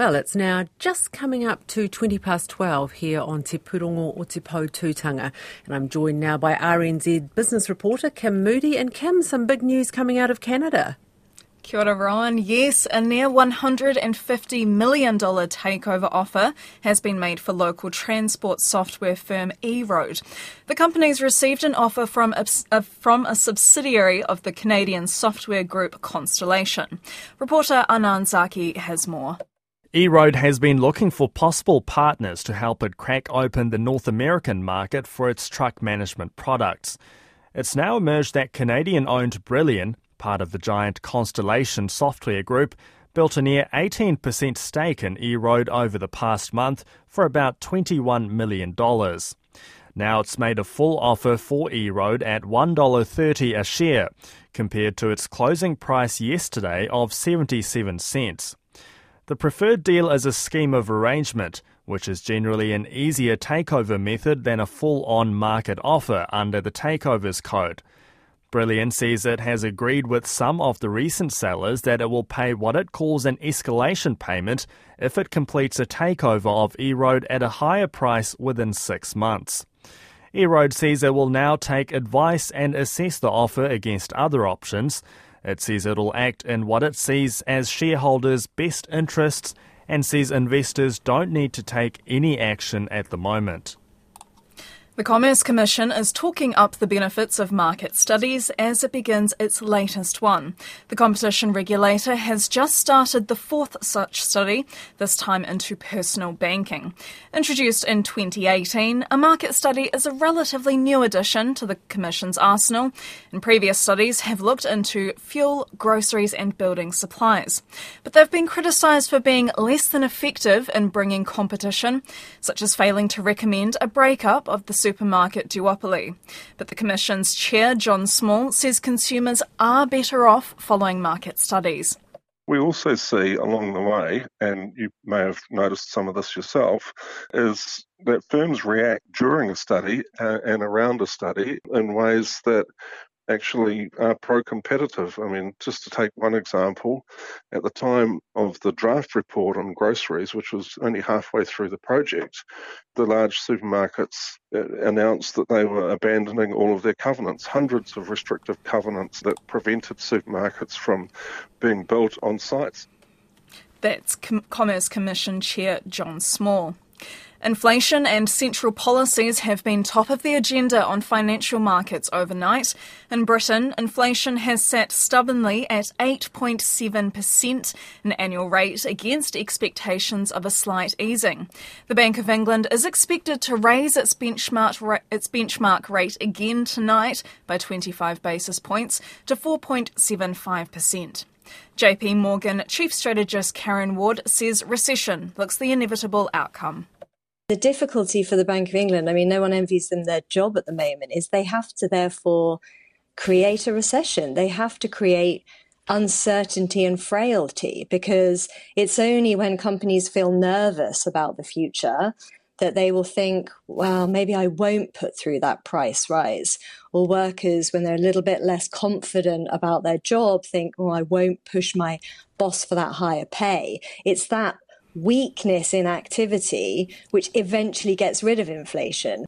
Well, it's now just coming up to 20 past 12 here on Te Purongo o Te Tūtanga. And I'm joined now by RNZ business reporter Kim Moody. And Kim, some big news coming out of Canada. Kia ora, Rowan. Yes, a near $150 million takeover offer has been made for local transport software firm eRoad. The company's received an offer from a, from a subsidiary of the Canadian software group Constellation. Reporter Anan Zaki has more. eRoad has been looking for possible partners to help it crack open the North American market for its truck management products. It's now emerged that Canadian owned Brillian, part of the giant Constellation software group, built a near 18% stake in eRoad over the past month for about $21 million. Now it's made a full offer for eRoad at $1.30 a share, compared to its closing price yesterday of 77 cents. The preferred deal is a scheme of arrangement, which is generally an easier takeover method than a full on market offer under the Takeovers Code. Brillian says it has agreed with some of the recent sellers that it will pay what it calls an escalation payment if it completes a takeover of eRoad at a higher price within six months. eRoad says it will now take advice and assess the offer against other options. It says it'll act in what it sees as shareholders' best interests and says investors don't need to take any action at the moment. The Commerce Commission is talking up the benefits of market studies as it begins its latest one. The competition regulator has just started the fourth such study, this time into personal banking. Introduced in 2018, a market study is a relatively new addition to the Commission's arsenal, and previous studies have looked into fuel, groceries, and building supplies. But they've been criticised for being less than effective in bringing competition, such as failing to recommend a breakup of the supermarket duopoly. But the Commission's chair, John Small, says consumers are better off following market studies. We also see along the way, and you may have noticed some of this yourself, is that firms react during a study uh, and around a study in ways that actually are pro competitive. I mean, just to take one example, at the time of the draft report on groceries, which was only halfway through the project, the large supermarkets uh, announced that they were abandoning all of their covenants, hundreds of restrictive covenants that prevented supermarkets from being built on sites. That's Com- Commerce Commission Chair John Small. Inflation and central policies have been top of the agenda on financial markets overnight. In Britain, inflation has sat stubbornly at 8.7%, an annual rate against expectations of a slight easing. The Bank of England is expected to raise its benchmark, its benchmark rate again tonight by 25 basis points to 4.75%. JP Morgan Chief Strategist Karen Ward says recession looks the inevitable outcome. The difficulty for the Bank of England, I mean, no one envies them their job at the moment, is they have to therefore create a recession. They have to create uncertainty and frailty because it's only when companies feel nervous about the future that they will think, well, maybe I won't put through that price rise. Or workers, when they're a little bit less confident about their job, think, oh, I won't push my boss for that higher pay. It's that weakness in activity, which eventually gets rid of inflation.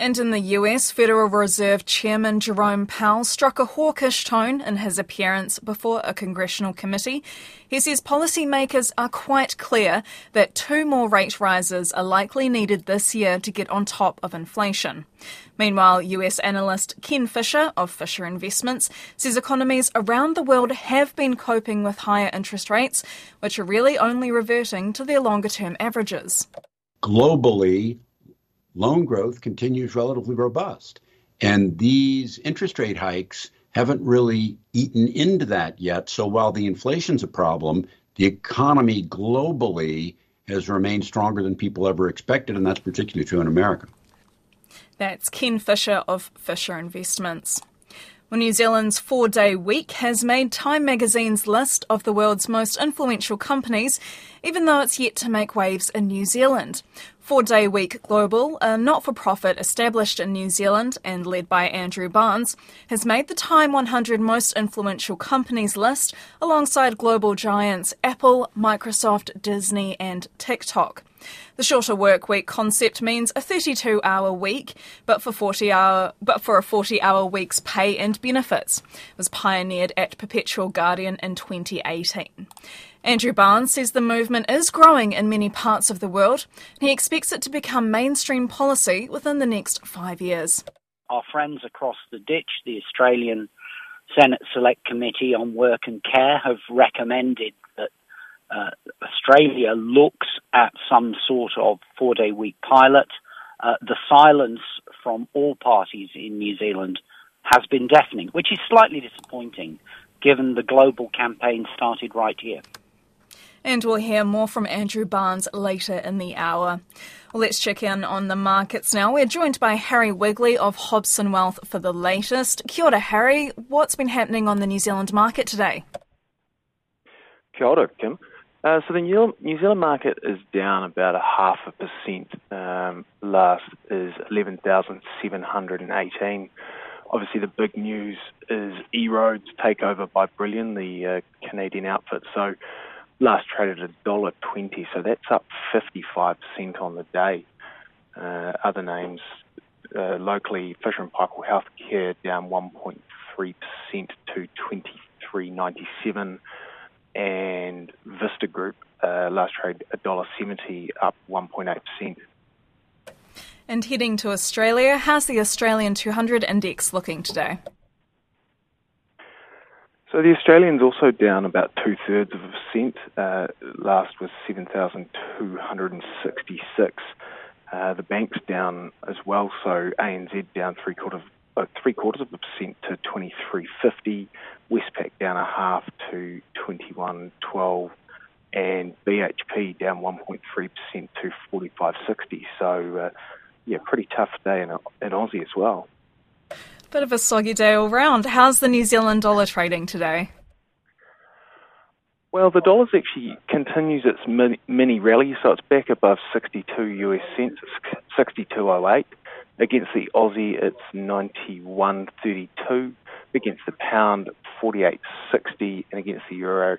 And in the US, Federal Reserve Chairman Jerome Powell struck a hawkish tone in his appearance before a congressional committee. He says policymakers are quite clear that two more rate rises are likely needed this year to get on top of inflation. Meanwhile, US analyst Ken Fisher of Fisher Investments says economies around the world have been coping with higher interest rates, which are really only reverting to their longer term averages. Globally, loan growth continues relatively robust. And these interest rate hikes haven't really eaten into that yet. So while the inflation's a problem, the economy globally has remained stronger than people ever expected, and that's particularly true in America. That's Ken Fisher of Fisher Investments. Well, New Zealand's four day week has made Time magazine's list of the world's most influential companies, even though it's yet to make waves in New Zealand. Four Day Week Global, a not for profit established in New Zealand and led by Andrew Barnes, has made the Time 100 most influential companies list alongside global giants Apple, Microsoft, Disney, and TikTok. The shorter work week concept means a 32 hour week, but for 40 hour but for a 40 hour week's pay and benefits. It was pioneered at Perpetual Guardian in 2018. Andrew Barnes says the movement is growing in many parts of the world. and He expects it to become mainstream policy within the next five years. Our friends across the ditch, the Australian Senate Select Committee on Work and Care, have recommended uh, Australia looks at some sort of four day week pilot. Uh, the silence from all parties in New Zealand has been deafening, which is slightly disappointing given the global campaign started right here. And we'll hear more from Andrew Barnes later in the hour. Well, let's check in on the markets now. We're joined by Harry Wigley of Hobson Wealth for the latest. Kia ora, Harry. What's been happening on the New Zealand market today? Kia ora, Kim. Uh, so the New, New Zealand market is down about a half a percent. Um, last is 11,718. Obviously, the big news is EROAD's takeover by Brillian, the uh, Canadian outfit. So last traded at $1.20, so that's up 55% on the day. Uh, other names uh, locally, Fisher and Paykel Healthcare down 1.3% to 23.97 and Vista Group uh, last trade $1.70 up 1.8%. And heading to Australia, how's the Australian 200 index looking today? So the Australian's also down about two thirds of a percent. Uh, last was 7,266. Uh, the bank's down as well, so ANZ down three quarters uh, three quarters of a percent to 23.50. Westpac down a half to 21.12, and BHP down 1.3% to 45.60. So, uh, yeah, pretty tough day in, in Aussie as well. Bit of a soggy day all round. How's the New Zealand dollar trading today? Well, the dollar's actually continues its mini, mini rally, so it's back above 62 US cents. 62.08. Against the Aussie, it's 91.32. Against the pound, 48.60. And against the euro,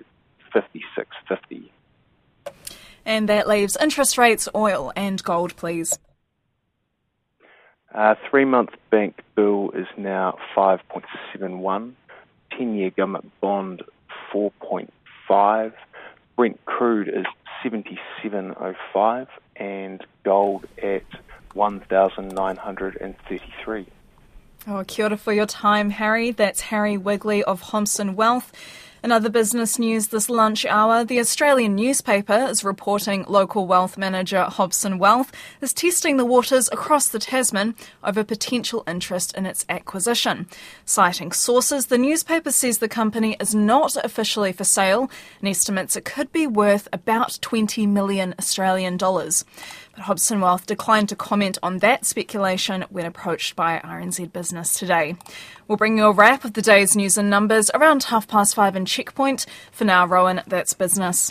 56.50. And that leaves interest rates, oil, and gold, please. Uh, three month bank bill is now 5.71. 10 year government bond, 4.5. Brent crude is 77.05. And gold at 1,933. Oh, kia ora for your time, Harry. That's Harry Wigley of Hobson Wealth. In other business news this lunch hour, the Australian newspaper is reporting local wealth manager Hobson Wealth is testing the waters across the Tasman over potential interest in its acquisition. Citing sources, the newspaper says the company is not officially for sale and estimates it could be worth about 20 million Australian dollars. But Hobson Wealth declined to comment on that speculation when approached by RNZ Business today. We'll bring you a wrap of the day's news and numbers around half past five in Checkpoint. For now, Rowan, that's business.